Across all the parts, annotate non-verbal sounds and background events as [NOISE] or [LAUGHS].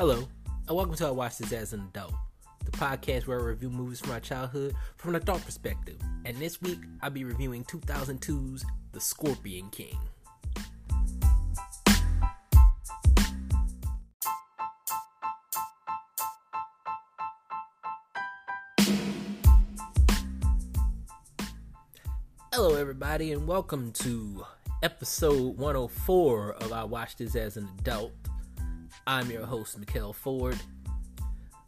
Hello, and welcome to I Watch This As an Adult, the podcast where I review movies from my childhood from an adult perspective. And this week, I'll be reviewing 2002's The Scorpion King. Hello, everybody, and welcome to episode 104 of I Watch This As an Adult. I'm your host, Mikkel Ford.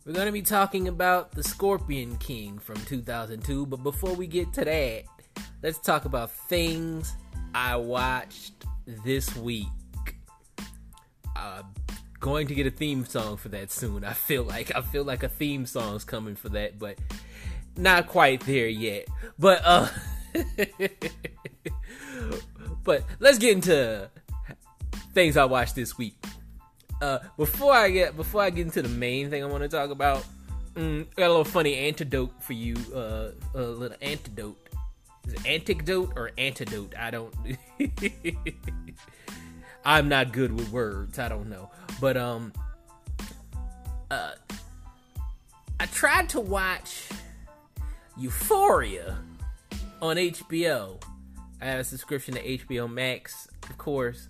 We're going to be talking about The Scorpion King from 2002, but before we get to that, let's talk about things I watched this week. Uh, going to get a theme song for that soon. I feel like I feel like a theme song's coming for that, but not quite there yet. But uh [LAUGHS] but let's get into things I watched this week. Uh, before I get before I get into the main thing I want to talk about, mm, got a little funny antidote for you. Uh, a little antidote. Is it antidote or antidote? I don't. [LAUGHS] I'm not good with words. I don't know. But um, uh, I tried to watch Euphoria on HBO. I have a subscription to HBO Max, of course.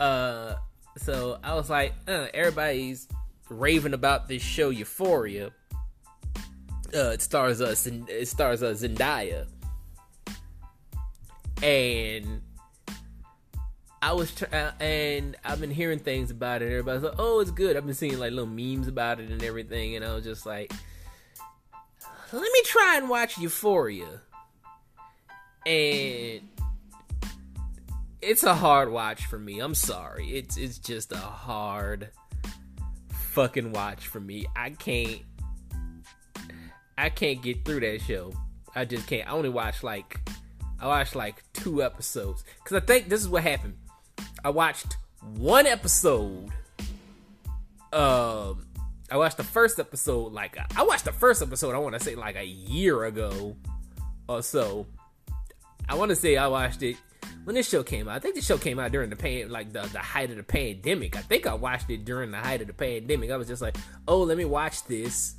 Uh so I was like, uh, everybody's raving about this show Euphoria. Uh, it stars us, uh, it stars uh, Zendaya, and I was tr- uh, and I've been hearing things about it. Everybody's like, "Oh, it's good." I've been seeing like little memes about it and everything, and I was just like, "Let me try and watch Euphoria." And it's a hard watch for me. I'm sorry. It's it's just a hard fucking watch for me. I can't I can't get through that show. I just can't. I only watched like I watched like two episodes cuz I think this is what happened. I watched one episode um I watched the first episode like I watched the first episode I want to say like a year ago or so. I want to say I watched it when this show came out. I think the show came out during the pan, like the, the height of the pandemic. I think I watched it during the height of the pandemic. I was just like, oh, let me watch this.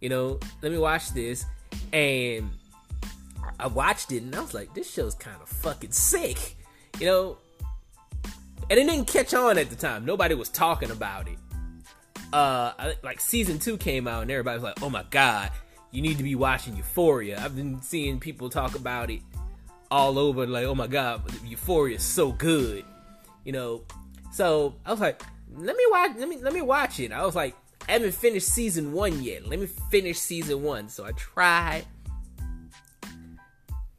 You know, let me watch this. And I watched it and I was like, this show's kind of fucking sick. You know? And it didn't catch on at the time. Nobody was talking about it. Uh, I, like season two came out and everybody was like, oh my god, you need to be watching Euphoria. I've been seeing people talk about it all over like oh my god euphoria is so good you know? So i was like let me watch let me let me watch it. I was like i haven't finished season one yet. Let me finish season one. So i tried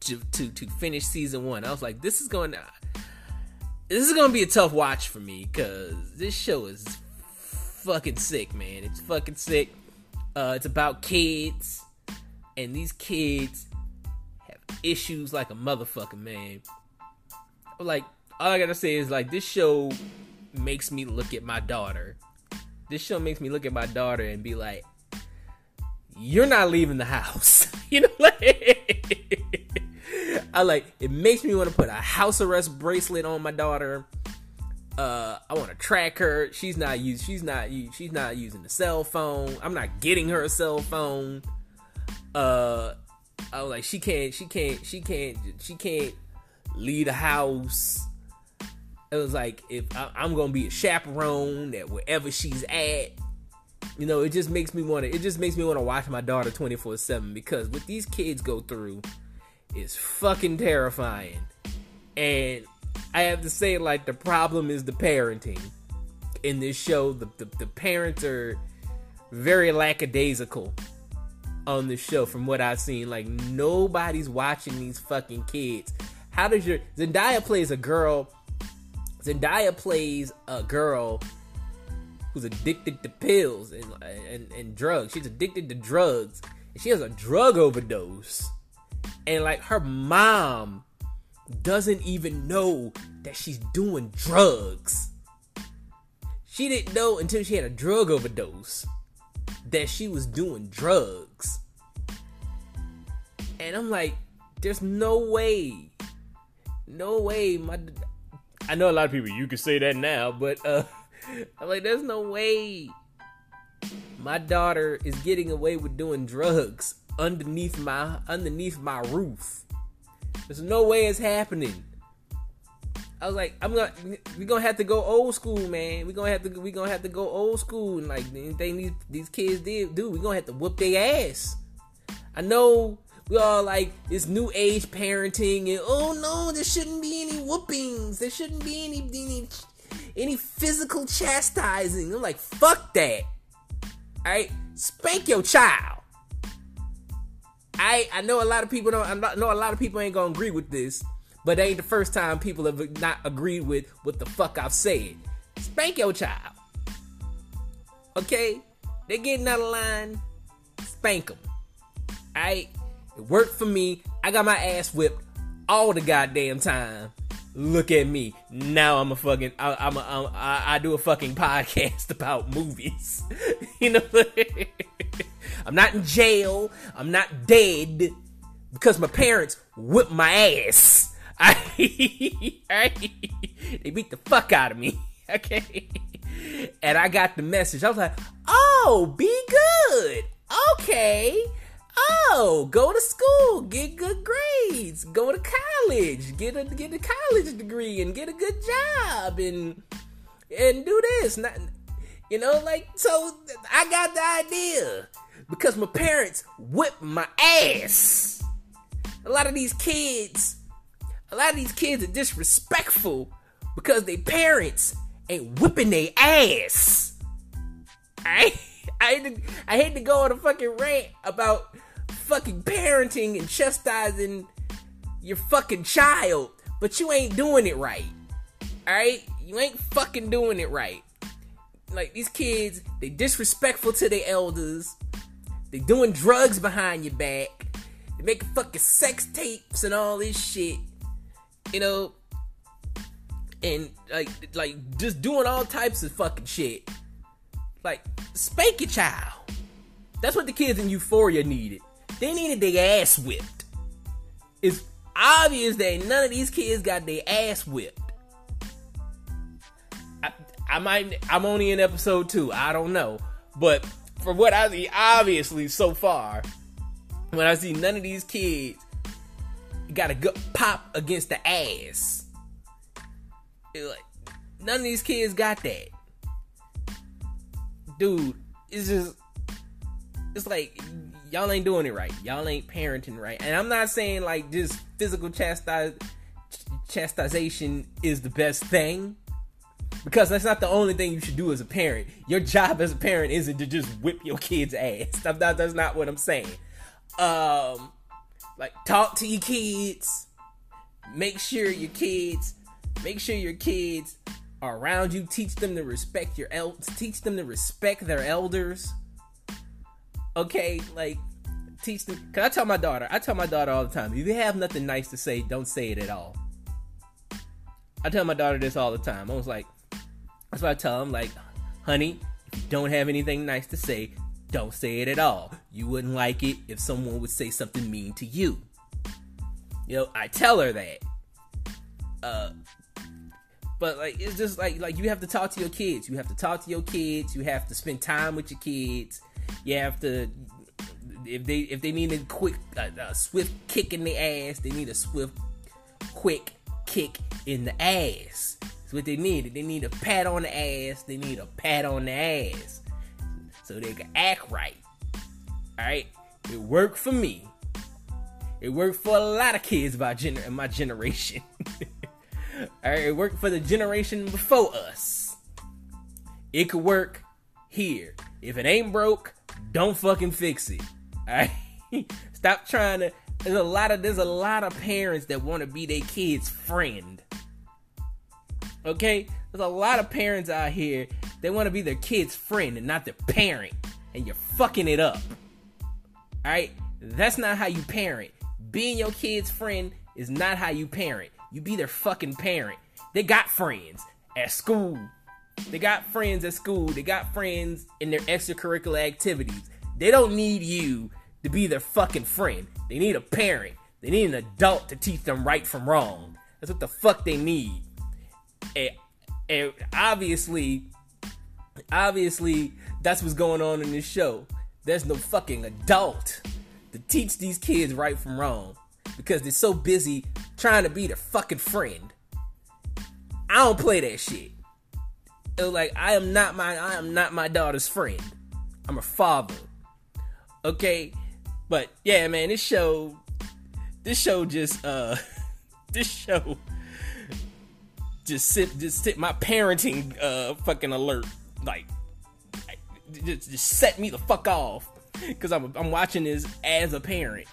to to to finish season one. I was like this is going to this is gonna be a tough watch for me because this show is fucking sick man. It's fucking sick. Uh it's about kids and these kids issues like a motherfucker, man. Like, all I gotta say is like this show makes me look at my daughter. This show makes me look at my daughter and be like, "You're not leaving the house." [LAUGHS] you know, like [LAUGHS] I like it makes me want to put a house arrest bracelet on my daughter. Uh, I want to track her. She's not use. She's not. She's not using the cell phone. I'm not getting her a cell phone. Uh, I was like, she can't, she can't, she can't, she can't leave the house. It was like if I, am gonna be a chaperone at wherever she's at. You know, it just makes me want to. It just makes me want to watch my daughter 24 seven because what these kids go through is fucking terrifying. And I have to say, like, the problem is the parenting in this show. The the, the parents are very lackadaisical on the show from what I've seen. Like nobody's watching these fucking kids. How does your Zendaya plays a girl? Zendaya plays a girl who's addicted to pills and and, and drugs. She's addicted to drugs. And she has a drug overdose. And like her mom doesn't even know that she's doing drugs. She didn't know until she had a drug overdose that she was doing drugs. And I'm like, there's no way. No way. My I know a lot of people you can say that now, but uh [LAUGHS] I'm like, there's no way my daughter is getting away with doing drugs underneath my underneath my roof. There's no way it's happening. I was like, I'm gonna we gonna have to go old school, man. We're gonna have to we gonna have to go old school and like anything these these kids did do, we're gonna have to whoop their ass. I know we all like this new age parenting and oh no, there shouldn't be any whoopings. There shouldn't be any any any physical chastising. I'm like, fuck that. Alright? Spank your child. I I know a lot of people don't I know a lot of people ain't gonna agree with this, but ain't the first time people have not agreed with what the fuck I've said. Spank your child. Okay? They're getting out of line. Spank them. Alright? It worked for me. I got my ass whipped all the goddamn time. Look at me. Now I'm a fucking. I, I'm a. I'm, I, I do a fucking [LAUGHS] podcast about movies. [LAUGHS] you know. I'm not in jail. I'm not dead because my parents whipped my ass. [LAUGHS] They beat the fuck out of me. Okay. And I got the message. I was like, oh, be good. Okay. Oh, go to school, get good grades, go to college, get a get a college degree, and get a good job, and and do this. Not, you know, like so. I got the idea because my parents whipped my ass. A lot of these kids, a lot of these kids are disrespectful because their parents ain't whipping their ass. I I I hate to go on a fucking rant about fucking parenting and chastising your fucking child, but you ain't doing it right. Alright? You ain't fucking doing it right. Like these kids, they disrespectful to their elders. They doing drugs behind your back. They making fucking sex tapes and all this shit. You know, and like like just doing all types of fucking shit. Like spank your child. That's what the kids in Euphoria needed. They needed their ass whipped. It's obvious that none of these kids got their ass whipped. I, I might, I'm only in episode two. I don't know, but from what I see, obviously so far, when I see none of these kids got a good pop against the ass, like none of these kids got that. Dude, it's just, it's like y'all ain't doing it right. Y'all ain't parenting right. And I'm not saying like just physical chastise chastisation is the best thing. Because that's not the only thing you should do as a parent. Your job as a parent isn't to just whip your kid's ass. That's not, what I'm saying. Um, like talk to your kids. Make sure your kids, make sure your kids are around you. Teach them to respect your elders. Teach them to respect their elders okay, like teach them. Cause I tell my daughter, I tell my daughter all the time, if you have nothing nice to say, don't say it at all. I tell my daughter this all the time. I was like, that's what I tell them, like, honey, if you don't have anything nice to say, don't say it at all. You wouldn't like it if someone would say something mean to you. You know, I tell her that. Uh, but like it's just like like you have to talk to your kids. You have to talk to your kids. You have to spend time with your kids. You have to if they if they need a quick a, swift kick in the ass, they need a swift quick kick in the ass. That's what they need. They need a pat on the ass. They need a pat on the ass so they can act right. All right, it worked for me. It worked for a lot of kids by gener- in my generation. [LAUGHS] All right, it worked for the generation before us. It could work here. If it ain't broke, don't fucking fix it. Alright? [LAUGHS] Stop trying to there's a lot of there's a lot of parents that want to be their kid's friend. Okay? There's a lot of parents out here that want to be their kid's friend and not their parent. And you're fucking it up. Alright? That's not how you parent. Being your kid's friend is not how you parent. You be their fucking parent. They got friends at school, they got friends at school. They got friends in their extracurricular activities. They don't need you to be their fucking friend. They need a parent. They need an adult to teach them right from wrong. That's what the fuck they need. And, and obviously, obviously that's what's going on in this show. There's no fucking adult to teach these kids right from wrong because they're so busy trying to be their fucking friend. I don't play that shit. It was like I am not my I am not my daughter's friend. I'm a father. Okay? But yeah, man, this show this show just uh [LAUGHS] this show just sit just sit my parenting uh fucking alert like just, just set me the fuck off because I'm I'm watching this as a parent.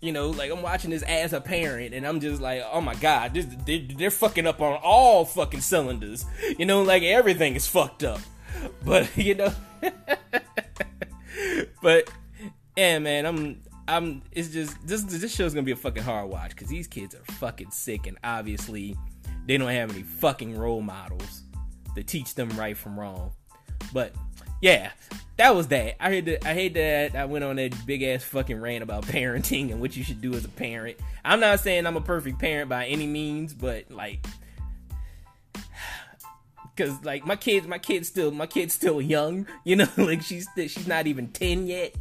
You know, like I'm watching this as a parent, and I'm just like, oh my god, this, they, they're fucking up on all fucking cylinders. You know, like everything is fucked up. But [LAUGHS] you know, [LAUGHS] but yeah, man, I'm I'm. It's just this this show's gonna be a fucking hard watch because these kids are fucking sick, and obviously they don't have any fucking role models to teach them right from wrong. But yeah, that was that. I hate that. I hate that I went on that big ass fucking rant about [LAUGHS] parenting and what you should do as a parent. I'm not saying I'm a perfect parent by any means, but like, [SIGHS] cause like my kids, my kids still, my kid's still young. [LAUGHS] You know, [LAUGHS] like she's she's not even ten yet.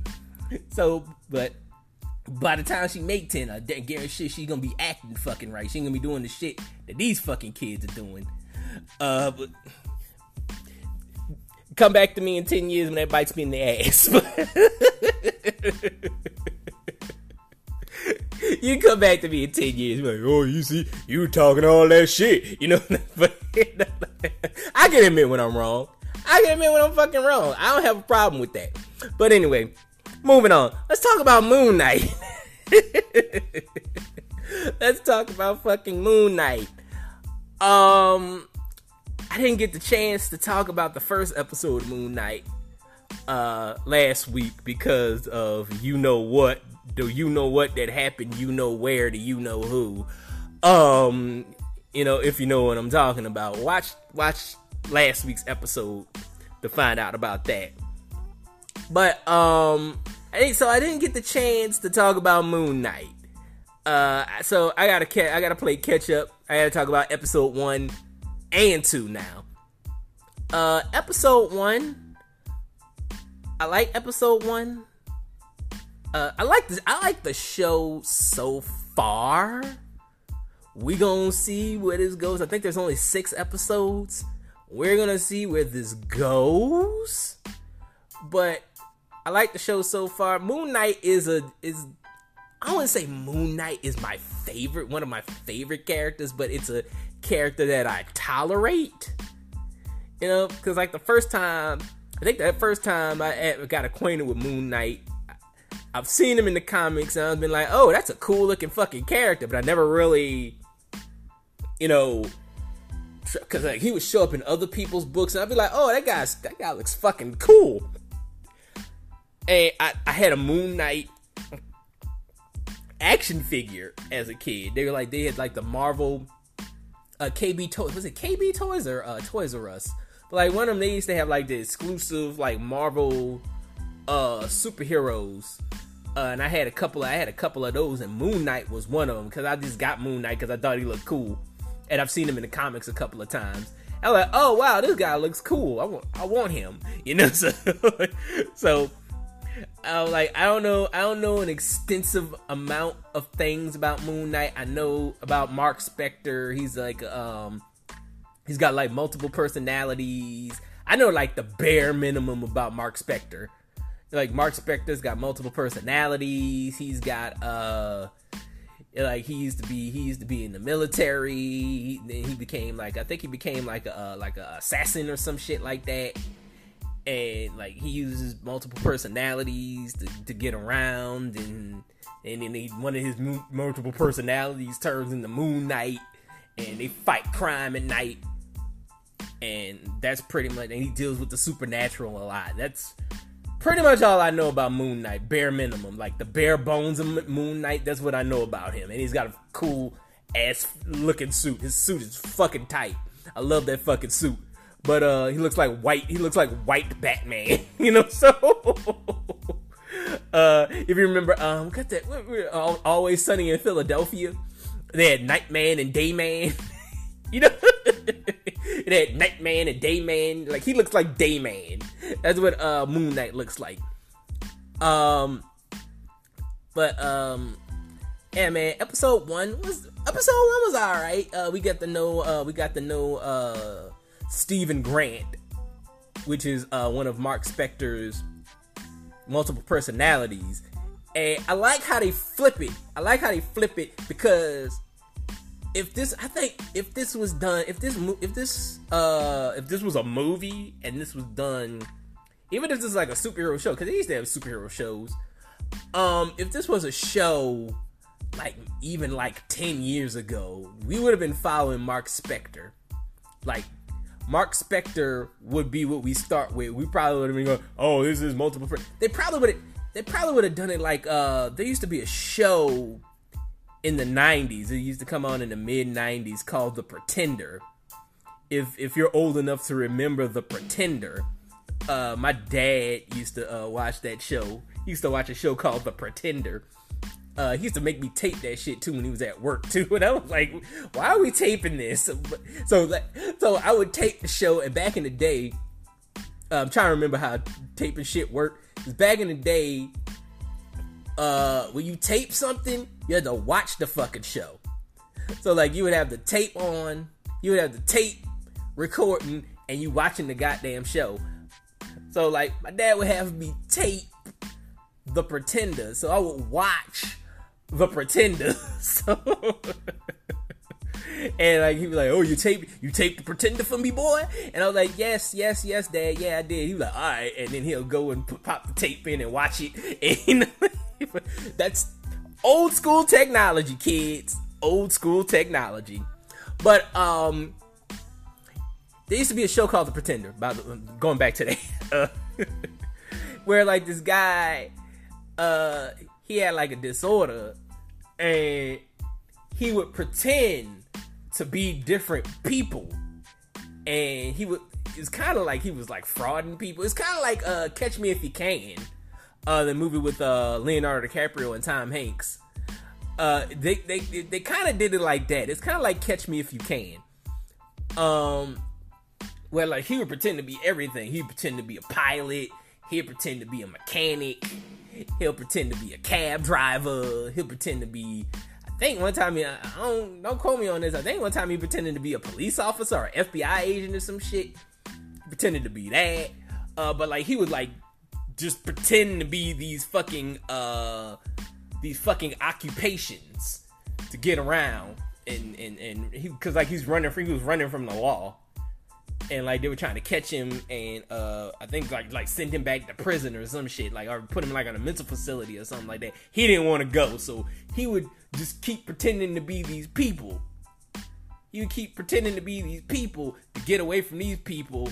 So, but by the time she make 10, I guarantee shit she's gonna be acting fucking right. She gonna be doing the shit that these fucking kids are doing. Uh, but come back to me in 10 years when that bites me in the ass. [LAUGHS] you come back to me in 10 years, like, oh, you see, you talking all that shit, you know? [LAUGHS] but I can admit when I'm wrong. I can admit when I'm fucking wrong. I don't have a problem with that. But anyway, moving on. Let's talk about Moon Knight. [LAUGHS] Let's talk about fucking Moon Knight. Um, I didn't get the chance to talk about the first episode of Moon Knight uh last week because of you know what do you know what that happened you know where do you know who? Um you know if you know what i'm talking about. Watch watch last week's episode to find out about that. But um so i didn't get the chance to talk about moon knight. Uh so i gotta i gotta play catch up. I gotta talk about episode one and two now uh episode one i like episode one uh, I like this. I like the show so far. We gonna see where this goes. I think there's only six episodes. We're gonna see where this goes. But I like the show so far. Moon Knight is a is I wouldn't say Moon Knight is my favorite, one of my favorite characters, but it's a character that I tolerate. You know, because like the first time, I think that first time I got acquainted with Moon Knight, I've seen him in the comics and I've been like, oh, that's a cool looking fucking character, but I never really, you know, because like he would show up in other people's books and I'd be like, oh, that guy's that guy looks fucking cool. And I, I had a Moon Knight action figure as a kid. They were like they had like the Marvel uh, KB Toys. Was it KB Toys or uh, Toys R Us? But like one of them, they used to have like the exclusive like Marvel uh superheroes uh, and I had a couple. Of, I had a couple of those, and Moon Knight was one of them because I just got Moon Knight because I thought he looked cool, and I've seen him in the comics a couple of times. I was like, oh wow, this guy looks cool. I want, I want him. You know, [LAUGHS] so so I was like, I don't know, I don't know an extensive amount of things about Moon Knight. I know about Mark Spector. He's like, um, he's got like multiple personalities. I know like the bare minimum about Mark Spector like Mark Spector's got multiple personalities. He's got uh like he used to be he used to be in the military. He, then he became like I think he became like a like a assassin or some shit like that. And like he uses multiple personalities to, to get around and and then he, one of his multiple personalities turns into Moon Knight and they fight crime at night. And that's pretty much and he deals with the supernatural a lot. That's pretty much all I know about Moon Knight, bare minimum. Like the bare bones of Moon Knight, that's what I know about him. And he's got a cool ass looking suit. His suit is fucking tight. I love that fucking suit. But uh he looks like white he looks like white Batman. [LAUGHS] you know, so [LAUGHS] uh if you remember um got that always sunny in Philadelphia. They had Nightman and Dayman. [LAUGHS] you know that Nightman and Dayman. Like he looks like Dayman. That's what uh Moon Knight looks like. Um, but um, yeah, man. Episode one was episode one was all right. Uh, we got the know uh we got the know uh Steven Grant, which is uh one of Mark Spector's multiple personalities. And I like how they flip it. I like how they flip it because if this, I think if this was done, if this, if this, uh, if this was a movie and this was done, even if this is like a superhero show, because they used to have superhero shows. Um, if this was a show, like even like ten years ago, we would have been following Mark Spector. Like Mark Spector would be what we start with. We probably would have been going, "Oh, this is multiple." Friends. They probably would. They probably would have done it like uh, there used to be a show in the '90s. It used to come on in the mid '90s called The Pretender. If if you're old enough to remember The Pretender, uh, my dad used to uh, watch that show. He used to watch a show called The Pretender uh, he used to make me tape that shit too when he was at work [LAUGHS] too, and I was like, "Why are we taping this?" [LAUGHS] So, so, I would tape the show, and back in the day, uh, I'm trying to remember how taping shit worked. Cause back in the day, uh, when you tape something, you had to watch the fucking show. So like, you would have the tape on, you would have the tape recording, and you watching the goddamn show. So like, my dad would have me tape The Pretender, so I would watch the Pretender. [LAUGHS] and like he was like, "Oh, you tape you taped the Pretender for me, boy?" And I was like, "Yes, yes, yes, Dad. Yeah, I did." He was like, "All right," and then he'll go and pop the tape in and watch it. [LAUGHS] And [LAUGHS] that's old school technology, kids. Old school technology. But um, there used to be a show called The Pretender. About going back today, uh, where like this guy, uh, he had like a disorder and he would pretend to be different people. And he would it's kind of like he was like frauding people. It's kind of like uh catch me if you can uh the movie with uh leonardo dicaprio and tom hanks. Uh they they they kind of did it like that. It's kind of like catch me if you can. Um where like he would pretend to be everything. He'd pretend to be a pilot. He'd pretend to be a mechanic He'll pretend to be a cab driver. He'll pretend to be. I think one time he, I don't don't quote me on this. I think one time he pretended to be a police officer or FBI agent or some shit. He pretended to be that. Uh, but like he would like just pretend to be these fucking uh these fucking occupations to get around and and and he because like he's running from he was running from the law and like they were trying to catch him and uh I think like like send him back to prison or some shit like or put him like on a mental facility or something like that. He didn't want to go, so he would just keep pretending to be these people. He would keep pretending to be these people to get away from these people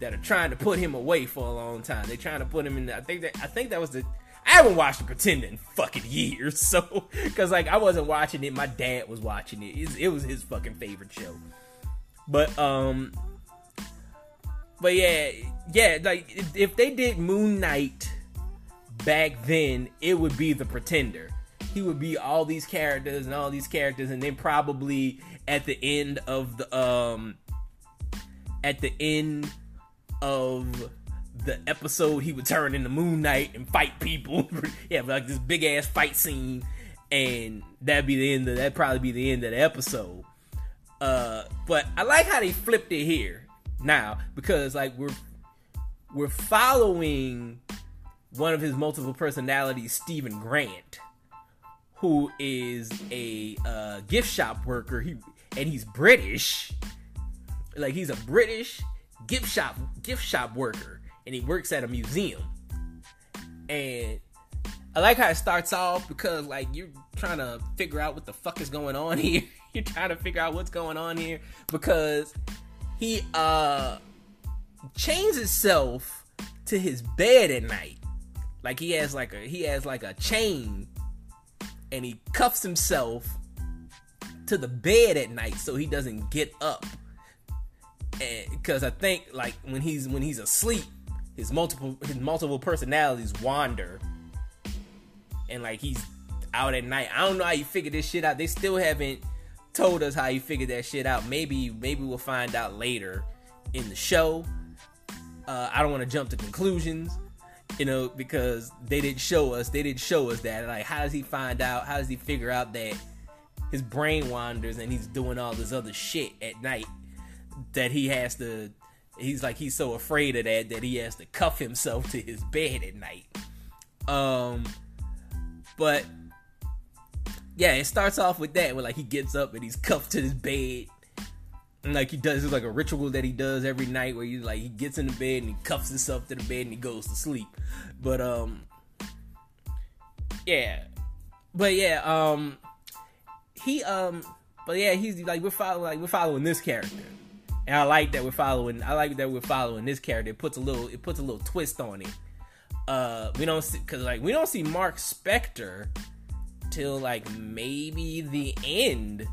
that are trying to put him away for a long time. They're trying to put him in. The, I think that I think that was the. I haven't watched The Pretender in fucking years, [LAUGHS] so because like I wasn't watching it, my dad was watching it. It, it was his fucking favorite show. But um, but yeah, yeah, like if they did Moon Knight back then, it would be the Pretender. He would be all these characters and all these characters, and then probably at the end of the um at the end of the episode he would turn into Moon Knight and fight people. [LAUGHS] yeah, like this big ass fight scene, and that'd be the end of that'd probably be the end of the episode. Uh, but I like how they flipped it here now because like we're we're following one of his multiple personalities, Steven Grant, who is a uh, gift shop worker. He and he's British. Like he's a British gift shop gift shop worker, and he works at a museum. And I like how it starts off because like you're trying to figure out what the fuck is going on [LAUGHS] here. you're trying to figure out what's going on here because he uh chains himself to his bed at night. Like he has like a he has like a chain and he cuffs himself to the bed at night so he doesn't get up. And because I think like when he's when he's asleep, his multiple his multiple personalities wander. And like he's out at night. I don't know how you figure this shit out. They still haven't told us how he figured that shit out. Maybe maybe we'll find out later in the show. Uh, I don't want to jump to conclusions, you know, because they didn't show us. They didn't show us that. Like, how does he find out? How does he figure out that his brain wanders and he's doing all this other shit at night that he has to? He's like he's so afraid of that that he has to cuff himself to his bed at night. Um, but yeah, it starts off with that where like he gets up and he's cuffed to his bed. And like he does it's like a ritual that he does every night where he like he gets in the bed and he cuffs himself to the bed and he goes to sleep. But um yeah. But yeah, um he um but yeah, he's like we're following like we're following this character. And I like that we're following I like that we're following this character. It puts a little it puts a little twist on it. Uh we don't see cuz like we don't see Mark Spector till like maybe the end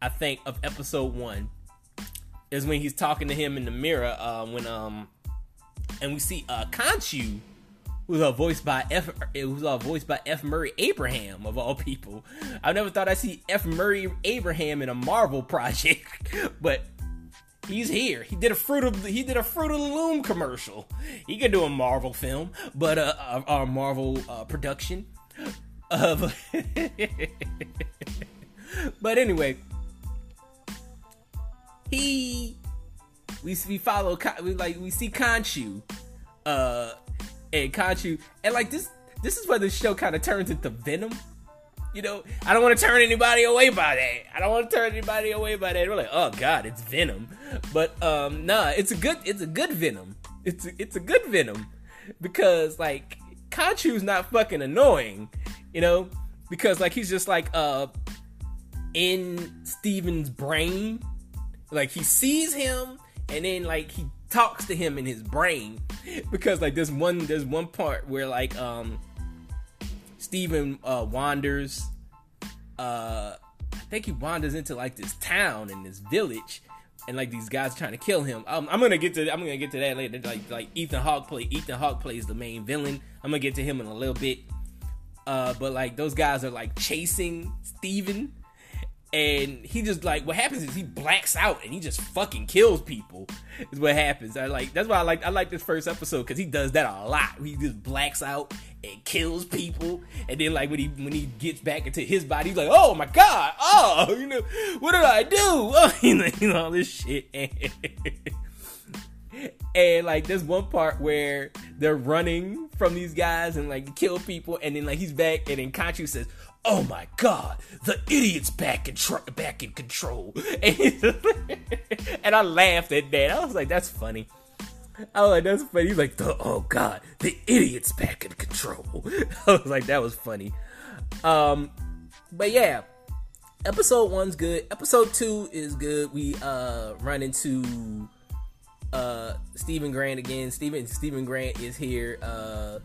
I think of episode 1 is when he's talking to him in the mirror uh, when um and we see uh Khonshu who's uh, voiced by F who's uh, voiced by F Murray Abraham of all people. I never thought I'd see F Murray Abraham in a Marvel [LAUGHS] project, but he's here. He did a fruit of he did a Fruit of the Loom commercial. He could do a Marvel film, but uh, a, a Marvel uh, production of. [LAUGHS] but anyway, he we we follow we like we see Khonshu, uh, and Khonshu, and like this this is where the show kind of turns into Venom. You know, I don't want to turn anybody away by that. I don't want to turn anybody away by that. We're like, oh god, it's Venom, but um, nah, it's a good, it's a good Venom. It's a, it's a good Venom because like Khonshu's not fucking annoying, you know, because like he's just like uh in Steven's brain, like he sees him and then like he talks to him in his brain [LAUGHS] because like there's one there's one part where like um Steven uh, wanders. Uh, I think he wanders into like this town and this village, and like these guys trying to kill him. Um, I'm gonna get to I'm gonna get to that later. Like like Ethan Hawke play Ethan Hawke plays the main villain. I'm gonna get to him in a little bit. Uh, but like those guys are like chasing Steven. And he just like what happens is he blacks out and he just fucking kills people is what happens. I like that's why i like i like this first episode because he does that a lot. He just blacks out and kills people. And then like when he when he gets back into his body he's like oh my god oh [LAUGHS] you know what did i do? Oh [LAUGHS] you know, all this shit [LAUGHS] and like there's one part where they're running from these guys and like kill people and then like he's back and then Khonshu says oh my god, the idiot's back in tr- back in control. [LAUGHS] And, I laughed at that. I was like, that's funny. I was like, that's funny. He's like, oh god, the idiot's back in control. [LAUGHS] I was like, that was funny. Um, but yeah, episode one's good. Episode two is good. We uh run into uh Steven Grant again. Steven Steven Grant is here. Uh,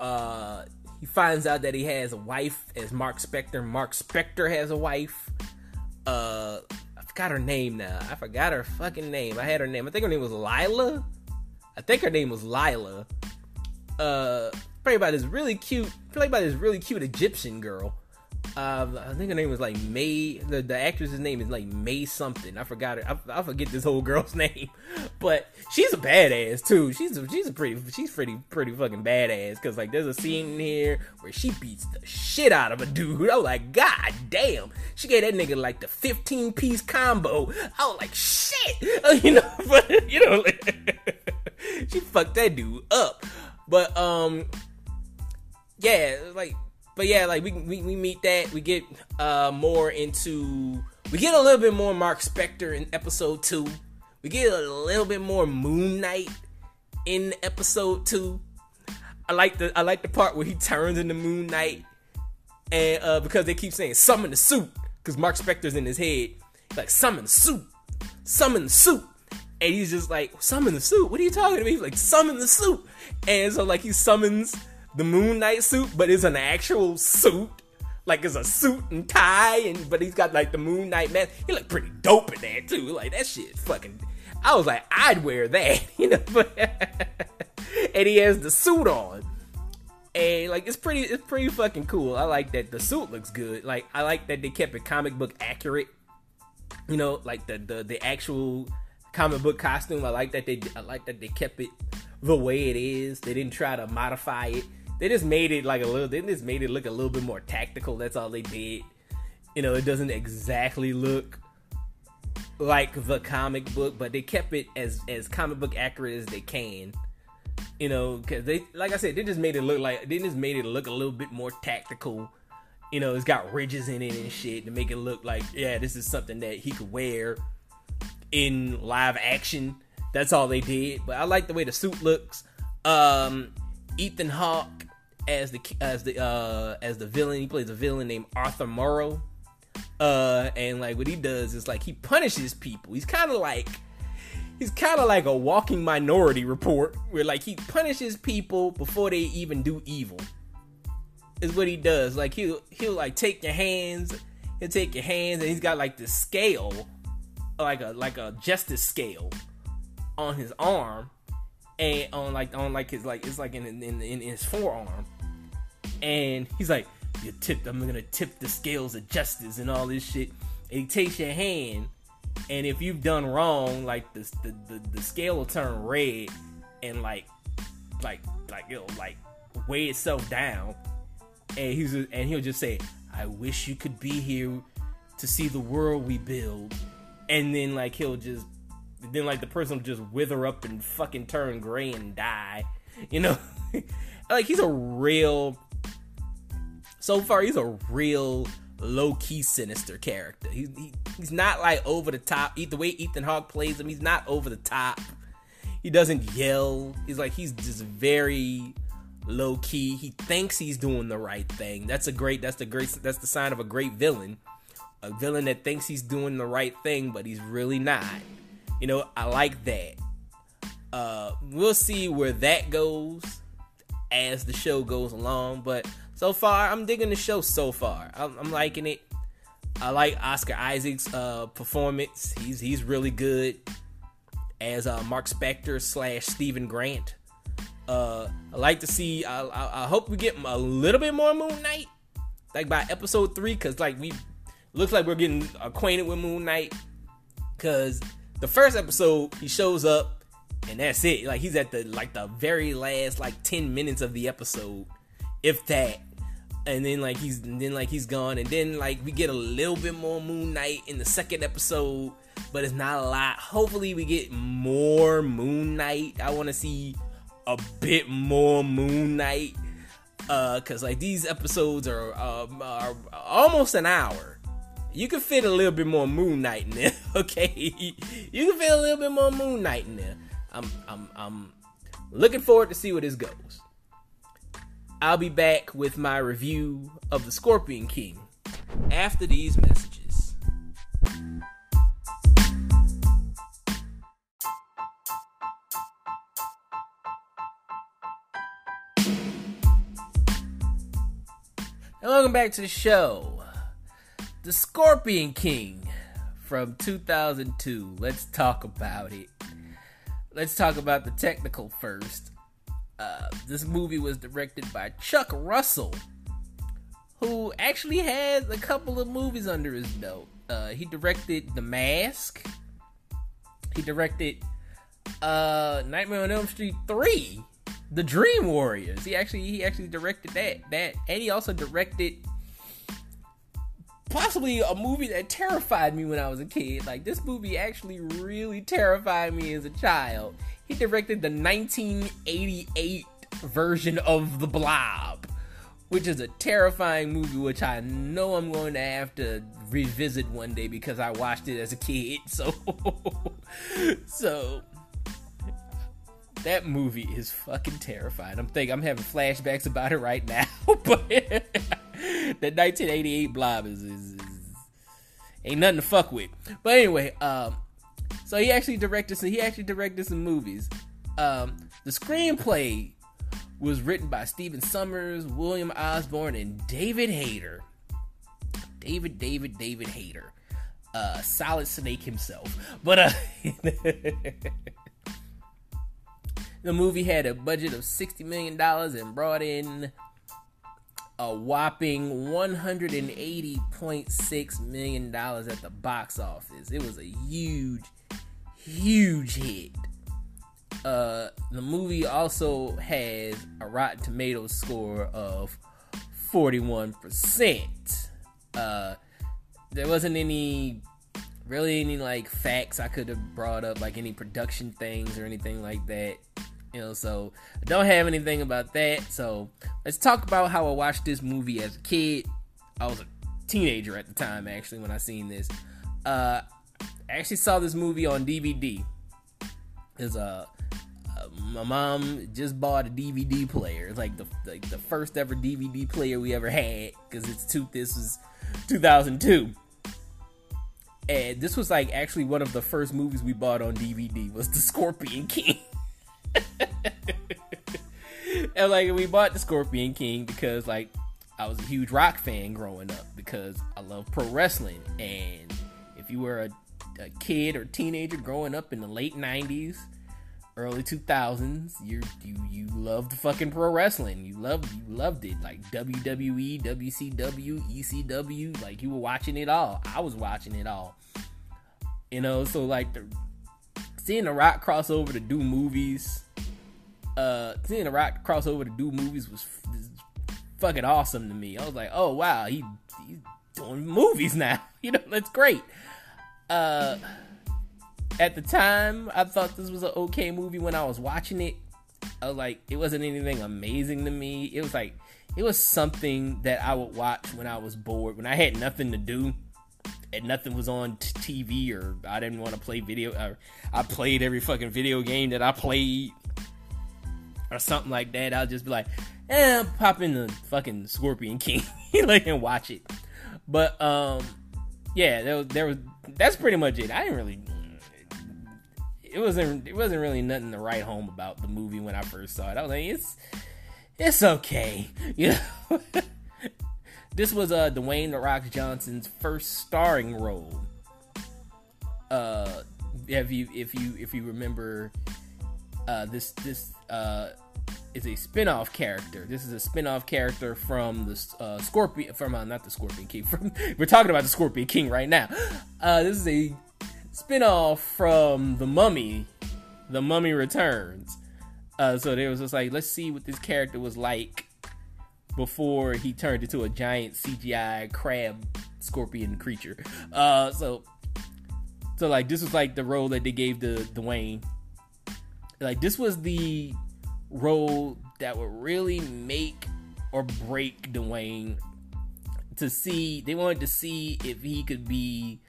uh he finds out that he has a wife as Mark Spector. Mark Spector has a wife. Uh, I forgot her name now. I forgot her fucking name. I had her name. I think her name was Layla. I think her name was Layla. Uh, played by this really cute, played by this really cute Egyptian girl. Um, I think her name was like May. The, the actress's name is like May something. I forgot her. I, I forget this whole girl's [LAUGHS] name, but she's a badass too. She's a, she's a pretty she's pretty pretty fucking badass. Cause like there's a scene here where she beats the shit out of a dude. I was like, God damn! She gave that nigga like the 15 piece combo. I was like, shit, [LAUGHS] you know. [LAUGHS] But you know, like, she fucked that dude up. But um, yeah, like but yeah, like we, we we meet that. We get uh more into we get a little bit more Mark Spector in episode two. We get a little bit more Moon Knight in episode two. I like the I like the part where he turns into Moon Knight, and uh, because they keep saying summon the suit, because Mark Spector's in his head, like summon the suit, summon the suit, and he's just like summon the suit. What are you talking to me? He's like summon the suit, and so like he summons the Moon Knight suit, but it's an actual suit. Like it's a suit and tie, and but he's got like the Moon Knight mask. He look pretty dope in that too. Like that shit, fucking. I was like, I'd wear that, [LAUGHS] you know. [LAUGHS] and he has the suit on, and like it's pretty, it's pretty fucking cool. I like that the suit looks good. Like I like that they kept it comic book accurate. You know, like the the the actual comic book costume. I like that they I like that they kept it the way it is. They didn't try to modify it. They just made it like a little. They just made it look a little bit more tactical. That's all they did. You know, it doesn't exactly look like the comic book, but they kept it as as comic book accurate as they can. You know, because they like I said, they just made it look like they just made it look a little bit more tactical. You know, it's got ridges in it and shit to make it look like yeah, this is something that he could wear in live action. That's all they did. But I like the way the suit looks. Um, Ethan Hawke as the as the uh as the villain. He plays a villain named Arthur Morrow. Uh, and like what he does is like he punishes people. He's kind of like he's kind of like a walking minority report where like he punishes people before they even do evil. Is what he does. Like he'll he'll like take your hands, he'll take your hands, and he's got like this scale, like a like a justice scale on his arm, and on like on like his like it's like in in, in his forearm, and he's like, "You tipped. I'm gonna tip the scales of justice and all this shit." And he takes your hand, and if you've done wrong, like the the, the, the scale will turn red, and like like like it'll like weigh itself down, and he's and he'll just say, "I wish you could be here to see the world we build," and then like he'll just then like the person will just wither up and fucking turn gray and die, you know. [LAUGHS] like he's a real so far he's a real low key sinister character. He, he, he's not like over the top. The way Ethan Hawke plays him, he's not over the top. He doesn't yell. He's like he's just very low key. He thinks he's doing the right thing. That's a great. That's the great. That's the sign of a great villain. A villain that thinks he's doing the right thing, but he's really not. You know, I like that. Uh, we'll see where that goes as the show goes along, but so far, I'm digging the show so far. I'm, I'm liking it. I like Oscar Isaac's uh, performance. He's he's really good as uh, Mark Spector slash Steven Grant. Uh, I like to see. I, I, I, hope we get a little bit more Moon Knight, like by episode three, because like we looks like we're getting acquainted with Moon Knight. Because the first episode, he shows up and that's it. Like he's at the like the very last like ten minutes of the episode, if that. And then like he's then like he's gone, and then like we get a little bit more Moon Knight in the second episode, but it's not a lot. Hopefully we get more Moon Knight. I want to see a bit more Moon Knight, uh, cause like these episodes are, um, are almost an hour. You can fit a little bit more Moon Knight in there, [LAUGHS] okay? You can fit a little bit more Moon Knight in there. I'm I'm I'm looking forward to see where this goes. I'll be back with my review of The Scorpion King after these messages. And welcome back to the show. The Scorpion King from 2002. Let's talk about it. Let's talk about the technical first. Uh, this movie was directed by Chuck Russell, who actually has a couple of movies under his belt. Uh, he directed The Mask. He directed uh, Nightmare on Elm Street three, The Dream Warriors. He actually he actually directed that that, and he also directed possibly a movie that terrified me when I was a kid. Like this movie actually really terrified me as a child. He directed the 1988 version of The Blob, which is a terrifying movie which I know I'm going to have to revisit one day because I watched it as a kid. [LAUGHS] So so that movie is fucking terrifying. I'm thinking I'm having flashbacks about it right now, [LAUGHS] but the 1988 Blob is, is, is, ain't nothing to fuck with. But anyway, um, so he actually directed. So he actually directed some movies. Um, the screenplay was written by Stephen Sommers, William Osborne, and David Hayter. David, David, David Hayter. Uh, solid snake himself. But uh, [LAUGHS] the movie had a budget of $60 million and brought in a whopping $180.6 million at the box office. It was a huge, huge hit. Uh, the movie also has a Rotten Tomatoes score of 41%. Uh, there wasn't any really any like facts I could have brought up, like any production things or anything like that. You know, so I don't have anything about that. So let's talk about how I watched this movie as a kid. I was a teenager at the time, actually, when I seen this. Uh, I actually saw this movie on DVD. Is uh, uh, my mom just bought a DVD player. It's like the like the first ever DVD player we ever had because it's two. This was 2002 and this was like actually one of the first movies we bought on DVD was The Scorpion King. [LAUGHS] [LAUGHS] and like we bought The Scorpion King because like I was a huge rock fan growing up because I love pro wrestling. And if you were a, a kid or teenager growing up in the late 90s early 2000s you you you loved fucking pro wrestling. You loved you loved it. Like WWE WCW ECW like you were watching it all. I was watching it all. You know so like the seeing the rock cross over to do movies uh seeing the rock cross over to do movies was, was fucking awesome to me I was like oh wow he he's doing movies [LAUGHS] now you know that's great uh at the time, I thought this was an okay movie when I was watching it. I was like, it wasn't anything amazing to me. It was like, it was something that I would watch when I was bored, when I had nothing to do and nothing was on t- TV or I didn't want to play video. Or I played every fucking video game that I played or something like that. I'll just be like, eh, pop in the fucking Scorpion King [LAUGHS] like and watch it. But um, yeah, there was, there was that's pretty much it. I didn't really it wasn't it wasn't really nothing to write home about the movie when I first saw it. I was like, it's it's okay, [LAUGHS] you know. This was uh Dwayne the Rock Johnson's first starring role. Uh, if you if you if you remember, uh, this this uh is a spin-off character. This is a spin-off character from the uh, Scorpion from uh, not the Scorpion King. [LAUGHS] From we're talking about the Scorpion King right now. Uh, this is a spinoff from The Mummy, The Mummy Returns. Uh, so there was just like, let's see what this character was like before he turned into a giant CGI crab scorpion creature. Uh, so, so like this was like the role that they gave to Dwayne. Like this was the role that would really make or break Dwayne to see. They wanted to see if he could be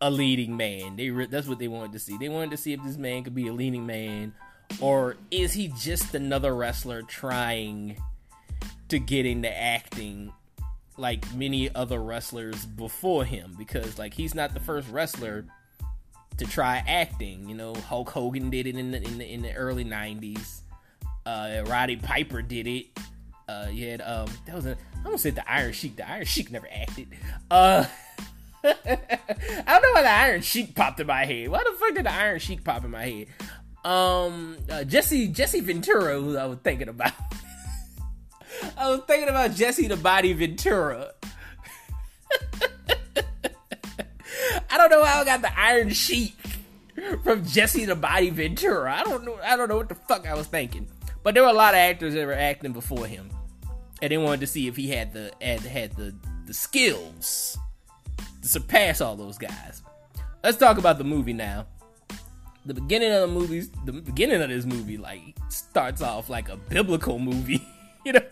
a leading man. They re- that's what they wanted to see. They wanted to see if this man could be a leading man, or is he just another wrestler trying to get into acting like many other wrestlers before him? Because like he's not the first wrestler to try acting. You know, Hulk Hogan did it in the in the, in the early '90s. Uh, Roddy Piper did it. Uh, had um, that was a I almost said the Iron Sheik. The Iron Sheik never acted. Uh. [LAUGHS] I don't know why the Iron Sheik popped in my head. Why the fuck did the Iron Sheik pop in my head? Um, uh, Jesse Jesse Ventura, who I was thinking about. [LAUGHS] I was thinking about Jesse the Body Ventura. I don't know how I got the Iron Sheik from Jesse the Body Ventura. I don't know. I don't know what the fuck I was thinking. But there were a lot of actors that were acting before him, and they wanted to see if he had the had, had the the skills to surpass all those guys. Let's talk about the movie now. The beginning of the movie, the beginning of this movie, like starts off like a biblical movie. [LAUGHS] [LAUGHS] you know,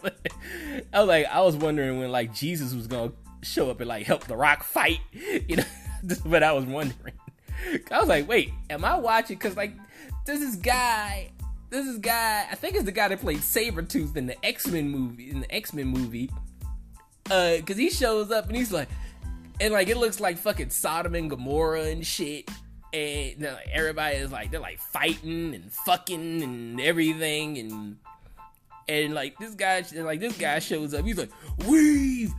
I was like, I was wondering when like Jesus was gonna show up and like help the Rock fight. [LAUGHS] You know, [LAUGHS] but I was wondering. I was like, wait, am I watching? Because like, there's this guy. This is guy. I think it's the guy that played Sabretooth in the X Men movie. In the X Men movie, uh, because he shows up and he's like, and like it looks like fucking Sodom and Gomorrah and shit. And like, everybody is like they're like fighting and fucking and everything and and like this guy like this guy shows up. He's like, "We've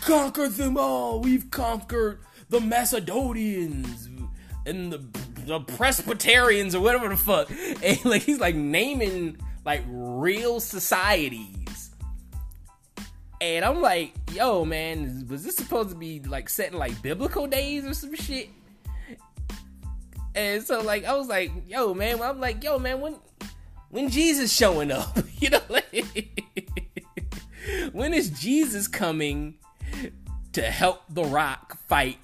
conquered them all. We've conquered the Macedonians and the the Presbyterians or whatever the fuck." [LAUGHS] And like he's like naming like real societies and I'm like, yo, man, was this supposed to be like set in like biblical days or some shit? And so like I was like, yo man, I'm like, yo man, when when Jesus showing up? [LAUGHS] you know, like when is Jesus coming to help The Rock fight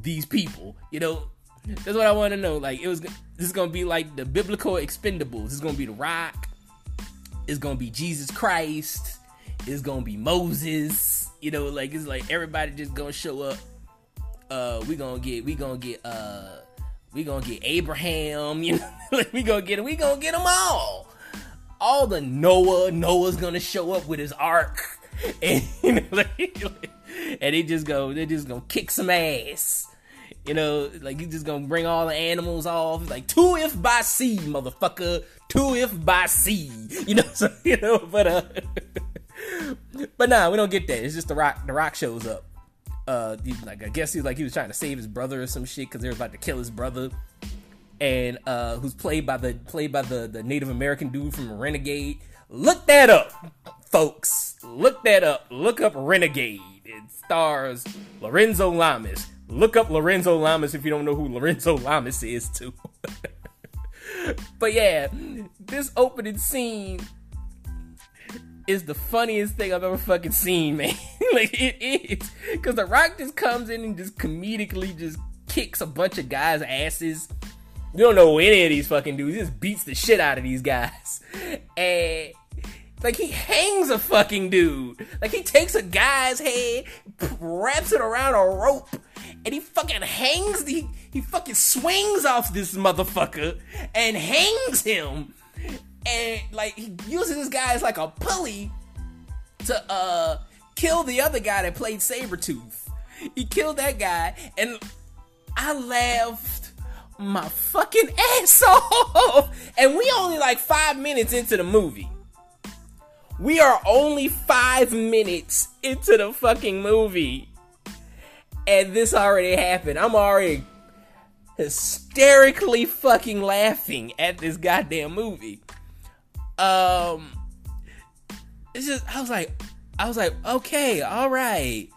these people? You know, that's what I want to know. Like it was this is gonna be like the biblical expendables. It's gonna be The Rock. It's gonna be Jesus Christ. It's gonna be Moses. You know, like it's like everybody just gonna show up. Uh, we gonna get we gonna get uh we gonna get Abraham. [LAUGHS] You know, like we gonna get we gonna get them all. All the Noah. Noah's gonna show up with his ark, [LAUGHS] and like, [LAUGHS] and they just go they just gonna kick some ass. You know, like you just gonna bring all the animals off. Like two if by sea, motherfucker. Two if by sea. You know, so you know, but uh, but nah, we don't get that. It's just the rock. The rock shows up. Uh, he, like I guess he's like he was trying to save his brother or some shit because they were about to kill his brother, and uh, who's played by the played by the the Native American dude from Renegade. Look that up, folks. Look that up. Look up Renegade. It stars Lorenzo Lamas. Look up Lorenzo Lamas if you don't know who Lorenzo Lamas is too. [LAUGHS] but yeah, this opening scene is the funniest thing I've ever fucking seen, man. [LAUGHS] like it is, because The Rock just comes in and just comedically just kicks a bunch of guys' asses. You don't know any of these fucking dudes. He just beats the shit out of these guys, [LAUGHS] and like he hangs a fucking dude. Like he takes a guy's head, wraps it around a rope, and he fucking hangs the he fucking swings off this motherfucker and hangs him and like he uses this guy as like a pulley to uh kill the other guy that played Sabretooth. He killed that guy and I laughed my fucking [LAUGHS] ass off. And we only like five minutes into the movie. We are only five minutes into the fucking movie. And this already happened. I'm already hysterically fucking laughing at this goddamn movie um it's just I was like I was like, okay, all right.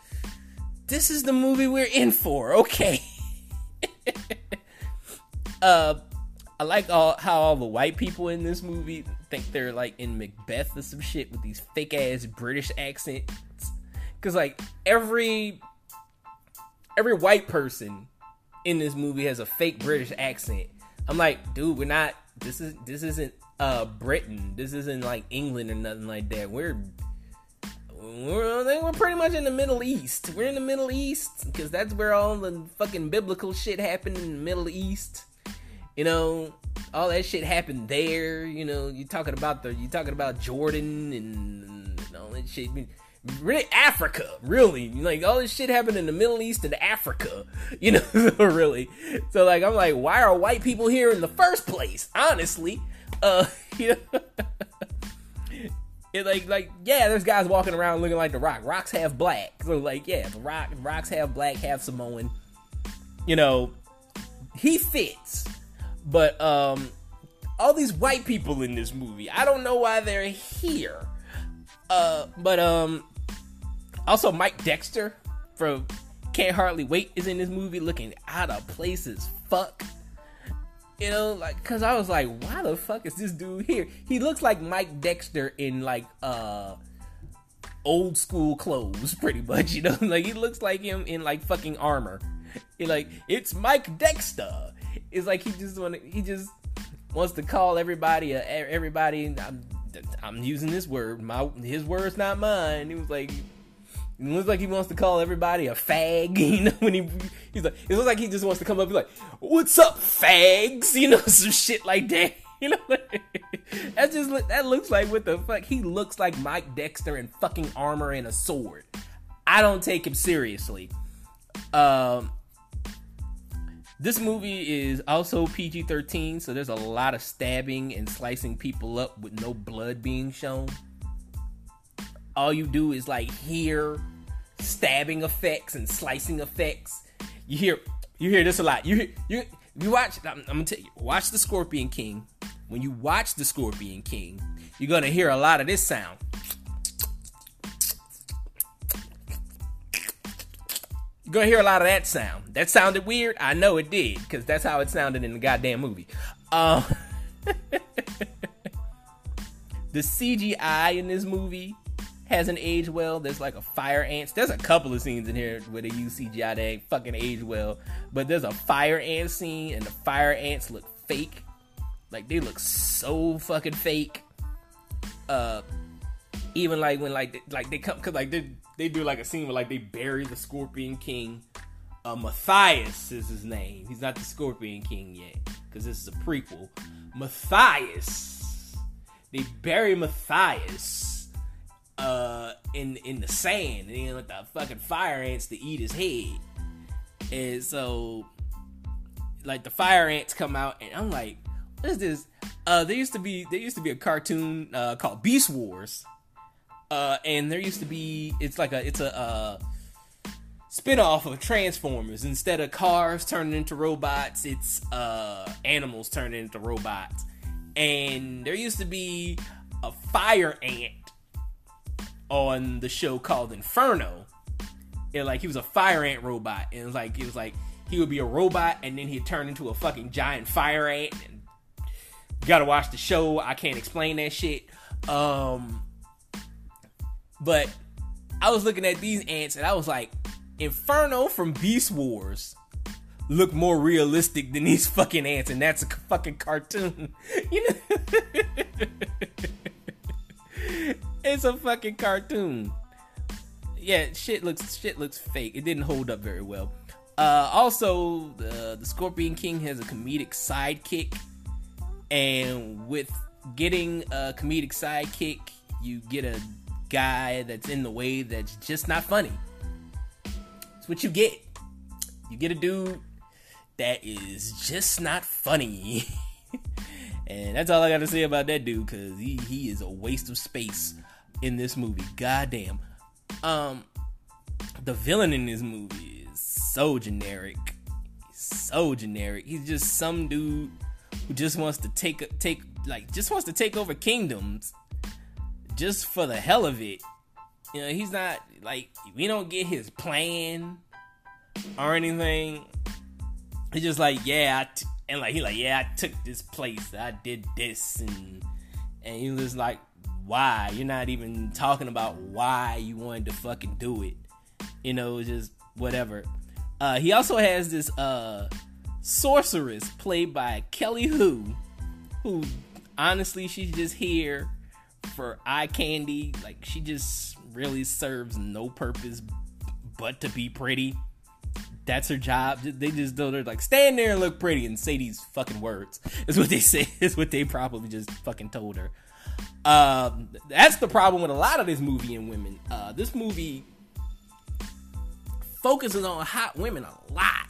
This is the movie we're in for. Okay. [LAUGHS] uh I like all how all the white people in this movie think they're like in Macbeth or some shit with these fake ass British accents. Cause like every every white person in this movie has a fake British accent. I'm like, dude, we're not this is this isn't uh Britain. This isn't like England or nothing like that. We're we're, we're pretty much in the Middle East. We're in the Middle East because that's where all the fucking biblical shit happened in the Middle East. You know, all that shit happened there. You know, you talking about the you talking about Jordan and, and all that shit. Really, Africa, really, like all this shit happened in the Middle East and Africa, [LAUGHS] you know, [LAUGHS] really. So like, I'm like, why are white people here in the first place? Honestly, uh, you know, it like like yeah, there's guys walking around looking like the Rock. Rock's half black, so like yeah, the Rock Rock's half black, half Samoan. You know, he fits, but um, all these white people in this movie, I don't know why they're here. Uh, but um, also Mike Dexter from Can't Hardly Wait is in this movie, looking out of place as fuck. You know, like, cause I was like, why the fuck is this dude here? He looks like Mike Dexter in like uh old school clothes, [LAUGHS] pretty much. You know, [LAUGHS] like he looks like him in like fucking armor. He like it's Mike Dexter. It's like he just want he just wants to call everybody everybody. I'm, I'm using this word. My his words, not mine. He was like it looks like he wants to call everybody a fag, [LAUGHS] you know, when he he's like it looks like he just wants to come up and be like, What's up, fags? [LAUGHS] You know, some shit like that. [LAUGHS] You know, that just that looks like what the fuck he looks like Mike Dexter in fucking armor and a sword. I don't take him seriously. Um, this movie is also PG 13, so there's a lot of stabbing and slicing people up with no blood being shown all you do is like hear stabbing effects and slicing effects. You hear you hear this a lot. You you you watch. I'm, I'm gonna tell you. Watch the Scorpion King. When you watch the Scorpion King, you're gonna hear a lot of this sound. You're gonna hear a lot of that sound. That sounded weird. I know it did, because that's how it sounded in the goddamn movie. Um, [LAUGHS] the CGI in this movie hasn't aged well. There's like a fire ants. There's a couple of scenes in here where they use CGI that ain't fucking age well. But there's a fire ant scene, and the fire ants look fake. Like they look so fucking fake. Uh, even like when like they, like they come, cause like they they do like a scene where like they bury the Scorpion King. Uh, Mathayus is his name. He's not the Scorpion King yet, because this is a prequel. Mathayus. They bury Mathayus uh, in in the sand, and then with the fucking fire ants to eat his head. And so, like the fire ants come out, and I'm like, what is this? Uh, there used to be there used to be a cartoon uh, called Beast Wars, uh, and there used to be it's like a it's a uh, spin-off of Transformers. Instead of cars turning into robots, it's uh, animals turning into robots. And there used to be a fire ant on the show called Inferno. And like he was a fire ant robot, and it was like it was like he would be a robot, and then he'd turn into a fucking giant fire ant. And gotta watch the show. I can't explain that shit. Um, but I was looking at these ants, and I was like, Inferno from Beast Wars look more realistic than these fucking ants, and that's a fucking cartoon. [LAUGHS] you know, [LAUGHS] it's a fucking cartoon. Yeah, shit looks shit looks fake. It didn't hold up very well. Uh, also, the the Scorpion King has a comedic sidekick, and with getting a comedic sidekick, you get a guy that's in the way that's just not funny. It's what you get. You get a dude that is just not funny. [LAUGHS] and that's all I got to say about that dude because he, he is a waste of space in this movie. Goddamn. Um, the villain in this movie is so generic. so generic. He's just some dude who just wants to take take like just wants to take over kingdoms just for the hell of it. You know, he's not like we don't get his plan or anything. He's just like, yeah, I t-, and like he like, yeah, I took this place, I did this, and and he was like, why? You're not even talking about why you wanted to fucking do it. You know, just whatever. Uh, he also has this uh sorceress played by Kelly Hu, who honestly she's just here for eye candy. Like she just really serves no purpose but to be pretty. That's her job. They just do they're like stand there and look pretty and say these fucking words. [LAUGHS] Is what they say. Is what they probably just fucking told her. Um, that's the problem with a lot of this movie and women. Uh, this movie focuses on hot women a lot.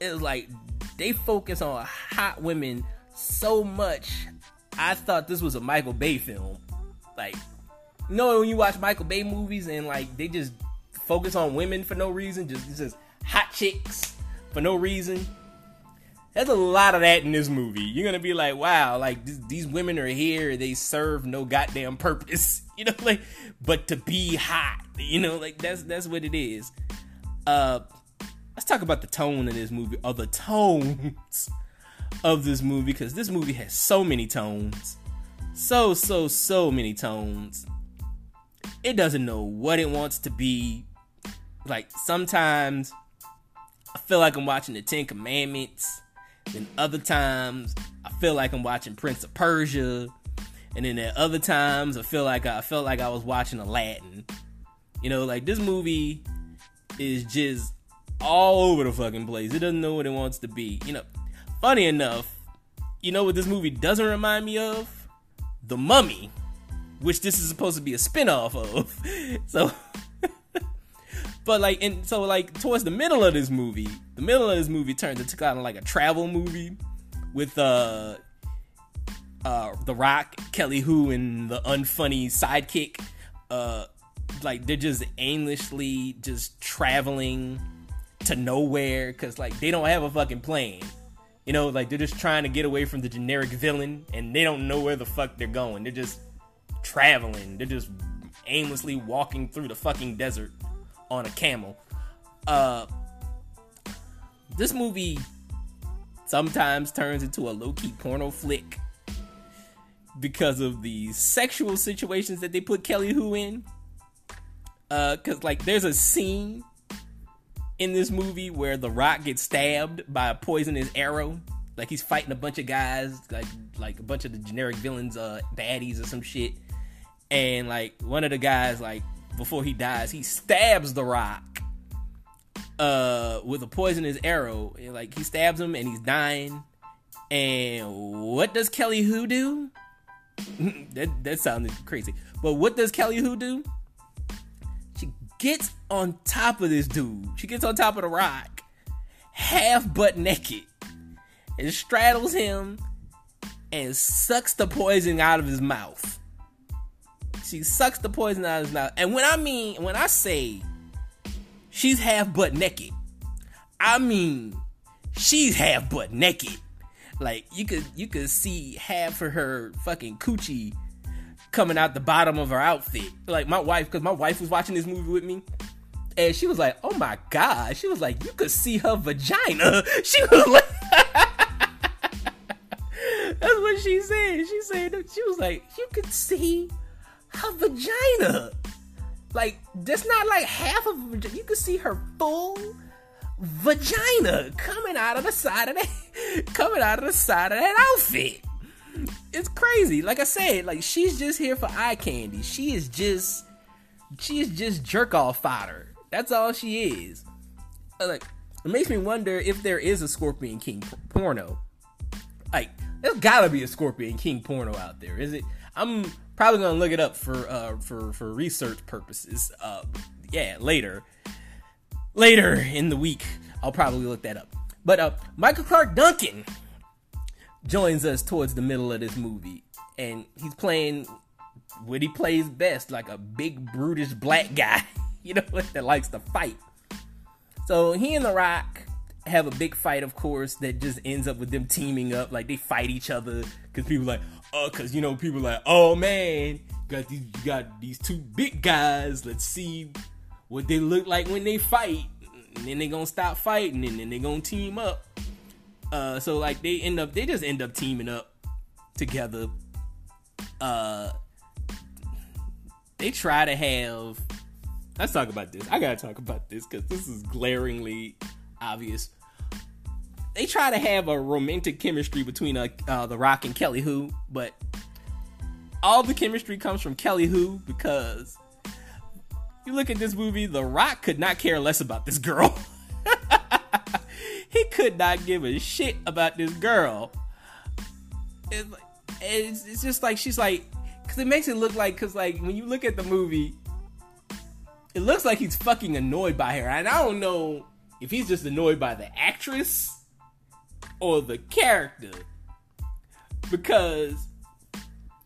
It's like they focus on hot women so much I thought this was a Michael Bay film. Like, you know when you watch Michael Bay movies and like they just focus on women for no reason, just just hot chicks for no reason. There's a lot of that in this movie. You're gonna be like, wow, like these women are here, they serve no goddamn purpose, [LAUGHS] you know, like, but to be hot, you know, like that's that's what it is. Uh, let's talk about the tone of this movie, or the tones [LAUGHS] of this movie because this movie has so many tones. So, so, so many tones. It doesn't know what it wants to be. Like, sometimes I feel like I'm watching the Ten Commandments. Then other times I feel like I'm watching Prince of Persia. And then at other times I feel like I, I felt like I was watching Aladdin. You know, like this movie is just all over the fucking place. It doesn't know what it wants to be. You know, funny enough, you know what this movie doesn't remind me of? The Mummy, which this is supposed to be a spin-off of. [LAUGHS] So But like and so like towards the middle of this movie, the middle of this movie turns into kind of like a travel movie with uh uh The Rock, Kelly Hu, and the unfunny sidekick uh like they're just aimlessly just traveling to nowhere cuz like they don't have a fucking plane. You know, like they're just trying to get away from the generic villain and they don't know where the fuck they're going. They're just traveling. They're just aimlessly walking through the fucking desert on a camel. Uh, this movie sometimes turns into a low key porno flick because of the sexual situations that they put Kelly Hu in. Uh, cause like there's a scene in this movie where The Rock gets stabbed by a poisonous arrow. Like he's fighting a bunch of guys, like like a bunch of the generic villains, uh, baddies or some shit. And like one of the guys, like before he dies, he stabs The Rock uh with a poisonous arrow. Like he stabs him and he's dying. And what does Kelly Hu do? [LAUGHS] that that sounded crazy. But what does Kelly Hu do? She gets on top of this dude. She gets on top of the rock, half butt naked, and straddles him and sucks the poison out of his mouth. She sucks the poison out of his mouth. And when I mean, when I say she's half butt naked, I mean she's half butt naked. Like you could you could see half of her fucking coochie coming out the bottom of her outfit. Like my wife, because my wife was watching this movie with me. And she was like, "Oh my god!" She was like, "You could see her vagina." [LAUGHS] She was like, [LAUGHS] "That's what she said." She said she was like, "You could see her vagina." Like, just not like half of vagina. You can see her full vagina coming out of the side of that [LAUGHS] coming out of the side of that outfit. It's crazy. Like I said, like she's just here for eye candy. She is just she is just jerk off fodder. That's all she is. Uh, like it makes me wonder if there is a Scorpion King porno. Like there's gotta be a Scorpion King porno out there, is it? I'm probably gonna look it up for uh for for research purposes. Uh, yeah, later later in the week, I'll probably look that up. But uh, Michael Clarke Duncan joins us towards the middle of this movie, and he's playing what he plays best, like a big brutish black guy, [LAUGHS] you know, that likes to fight. So he and The Rock have a big fight, of course, that just ends up with them teaming up. Like they fight each other because people like, oh, because you know, people like, oh man, got these, got these two big guys. Let's see what they look like when they fight, and then they gonna stop fighting, and then they gonna team up. Uh, so like they end up, they just end up teaming up together. Uh, they try to have. Let's talk about this. I gotta talk about this because this is glaringly obvious. They try to have a romantic chemistry between uh, uh, The Rock and Kelly Hu, but all the chemistry comes from Kelly Hu because you look at this movie, The Rock could not care less about this girl. [LAUGHS] he could not give a shit about this girl. It's, it's, it's just like she's like, because it makes it look like, because like when you look at the movie, it looks like he's fucking annoyed by her, and I don't know if he's just annoyed by the actress or the character because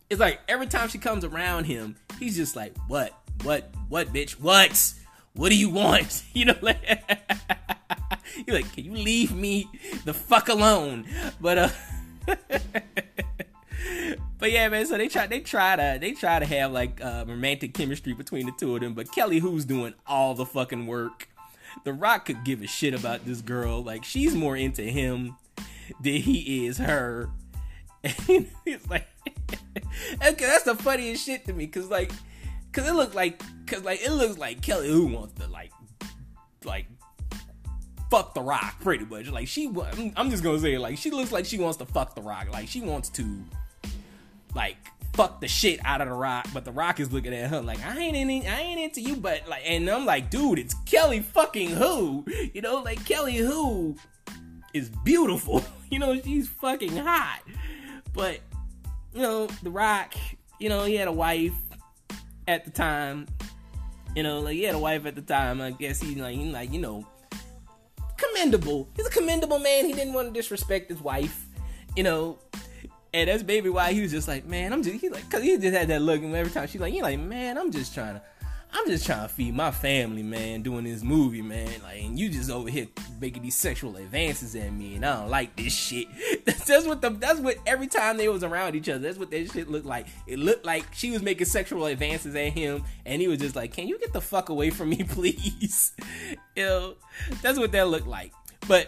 it's like every time she comes around him, he's just like, "What? what, what, bitch, what? What do you want? [LAUGHS] You know, like, [LAUGHS] you're like, can you leave me the fuck alone? But uh, [LAUGHS] but yeah, man. So they try, they try to, they try to have like uh, romantic chemistry between the two of them. But Kelly Hu's doing all the fucking work. The Rock could give a shit about this girl. Like she's more into him than he is her. [LAUGHS] And it's like, [LAUGHS] okay, that's the funniest shit to me. Cause like Cause it looked like, cause like it looks like Kelly Hu wants to like, like, fuck the Rock pretty much. Like she, I'm just gonna say. Like she looks like she wants to fuck the Rock. Like she wants to, like, fuck the shit out of the Rock. But the Rock is looking at her like, I ain't in, I ain't into you. But like, and I'm like, dude, it's Kelly fucking Hu, You know, like Kelly Hu is beautiful. [LAUGHS] You know, she's fucking hot. But you know, the Rock. You know, he had a wife at the time. You know, like he had a wife at the time. I guess he's like, he's like, you know, commendable. He's a commendable man. He didn't want to disrespect his wife. You know, and that's baby why he was just like, man, I'm just he like, cause he just had that look, and every time she's like, he's like, man, I'm just trying to, I'm just trying to feed my family, man, doing this movie, man. Like, and you just over here making these sexual advances at me, and I don't like this shit. [LAUGHS] That's what the that's what every time they was around each other, that's what that shit looked like. It looked like she was making sexual advances at him, and he was just like, "Can you get the fuck away from me, [LAUGHS] please?" [LAUGHS] you that's what that looked like. But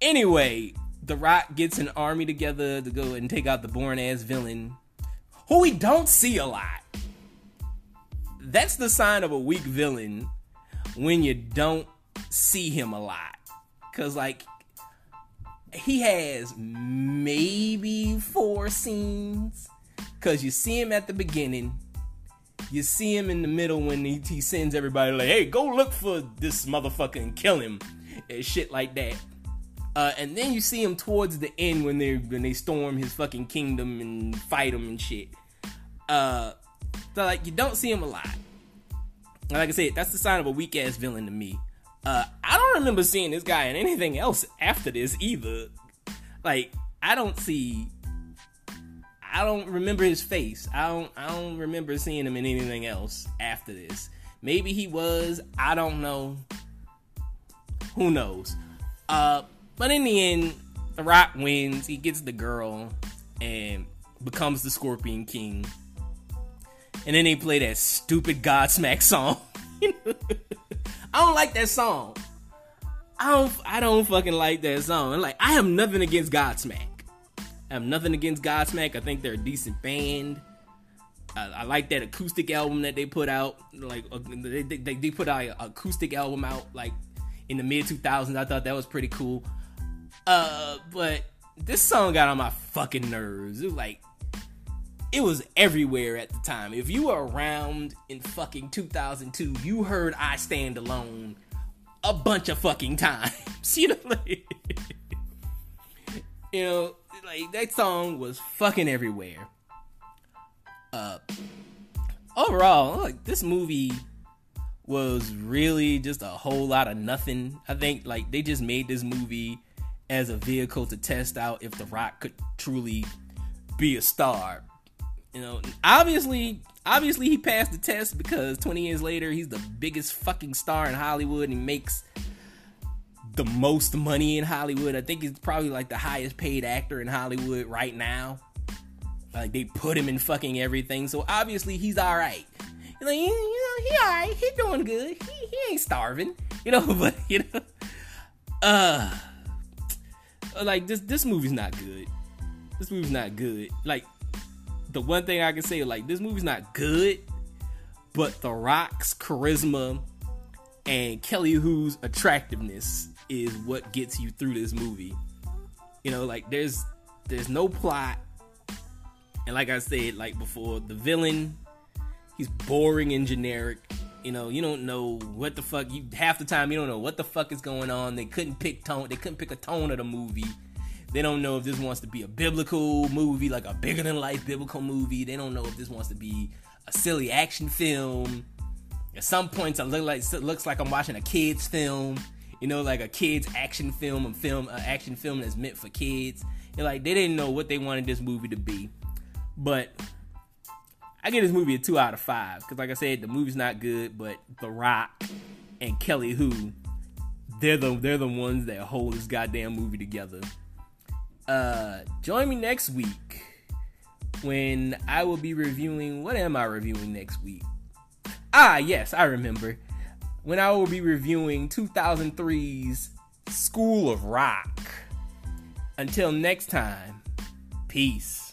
anyway, The Rock gets an army together to go and take out the born ass villain, who we don't see a lot. That's the sign of a weak villain when you don't see him a lot. Cause like he has maybe four scenes. Cause you see him at the beginning. You see him in the middle when he, he sends everybody like, hey, go look for this motherfucker and kill him. And shit like that. Uh, and then you see him towards the end when they when they storm his fucking kingdom and fight him and shit. Uh, so like you don't see him a lot. Like I said, that's the sign of a weak ass villain to me. Uh, I don't remember seeing this guy in anything else after this either. Like, I don't see. I don't remember his face. I don't. I don't remember seeing him in anything else after this. Maybe he was. I don't know. Who knows? Uh, but in the end, The Rock wins. He gets the girl and becomes the Scorpion King. And then they play that stupid Godsmack song. [LAUGHS] I don't like that song. I don't I don't fucking like that song. like I have nothing against Godsmack. I have nothing against Godsmack. I think they're a decent band. I, I like that acoustic album that they put out. Like uh, they, they, they put out an acoustic album out like in the mid 2000s. I thought that was pretty cool. Uh, but this song got on my fucking nerves. It was like it was everywhere at the time. If you were around in fucking 2002, you heard I Stand Alone a bunch of fucking times. [LAUGHS] you know, like, you know, like that song was fucking everywhere. Uh, overall, like this movie was really just a whole lot of nothing. I think like they just made this movie as a vehicle to test out if The Rock could truly be a star you know, obviously, obviously he passed the test because 20 years later he's the biggest fucking star in Hollywood and he makes the most money in Hollywood. I think he's probably like the highest paid actor in Hollywood right now. Like they put him in fucking everything, so obviously he's all right. You know, you, know, he all right. He doing good. He, he ain't starving. [LAUGHS] You know, [LAUGHS] but you know, uh, like this this movie's not good. This movie's not good. Like the one thing I can say, like, this movie's not good, but The Rock's charisma and Kelly Hu's attractiveness is what gets you through this movie. You know, like there's there's no plot. And like I said, like before, the villain, he's boring and generic. You know, you don't know what the fuck you half the time you don't know what the fuck is going on. They couldn't pick tone, they couldn't pick a tone of the movie they don't know if this wants to be a biblical movie, like a bigger than life biblical movie. They don't know if this wants to be a silly action film. At some points, it look like looks like I'm watching a kids film. You know, like a kids action film, a film, an action film that's meant for kids. And like they didn't know what they wanted this movie to be. But I give this movie a two out of five because, like I said, the movie's not good, but The Rock and Kelly Hu, they're the they're the ones that hold this goddamn movie together. Uh, join me next week when I will be reviewing. What am I reviewing next week? Ah, yes, I remember. When I will be reviewing 2003's School of Rock. Until next time, peace.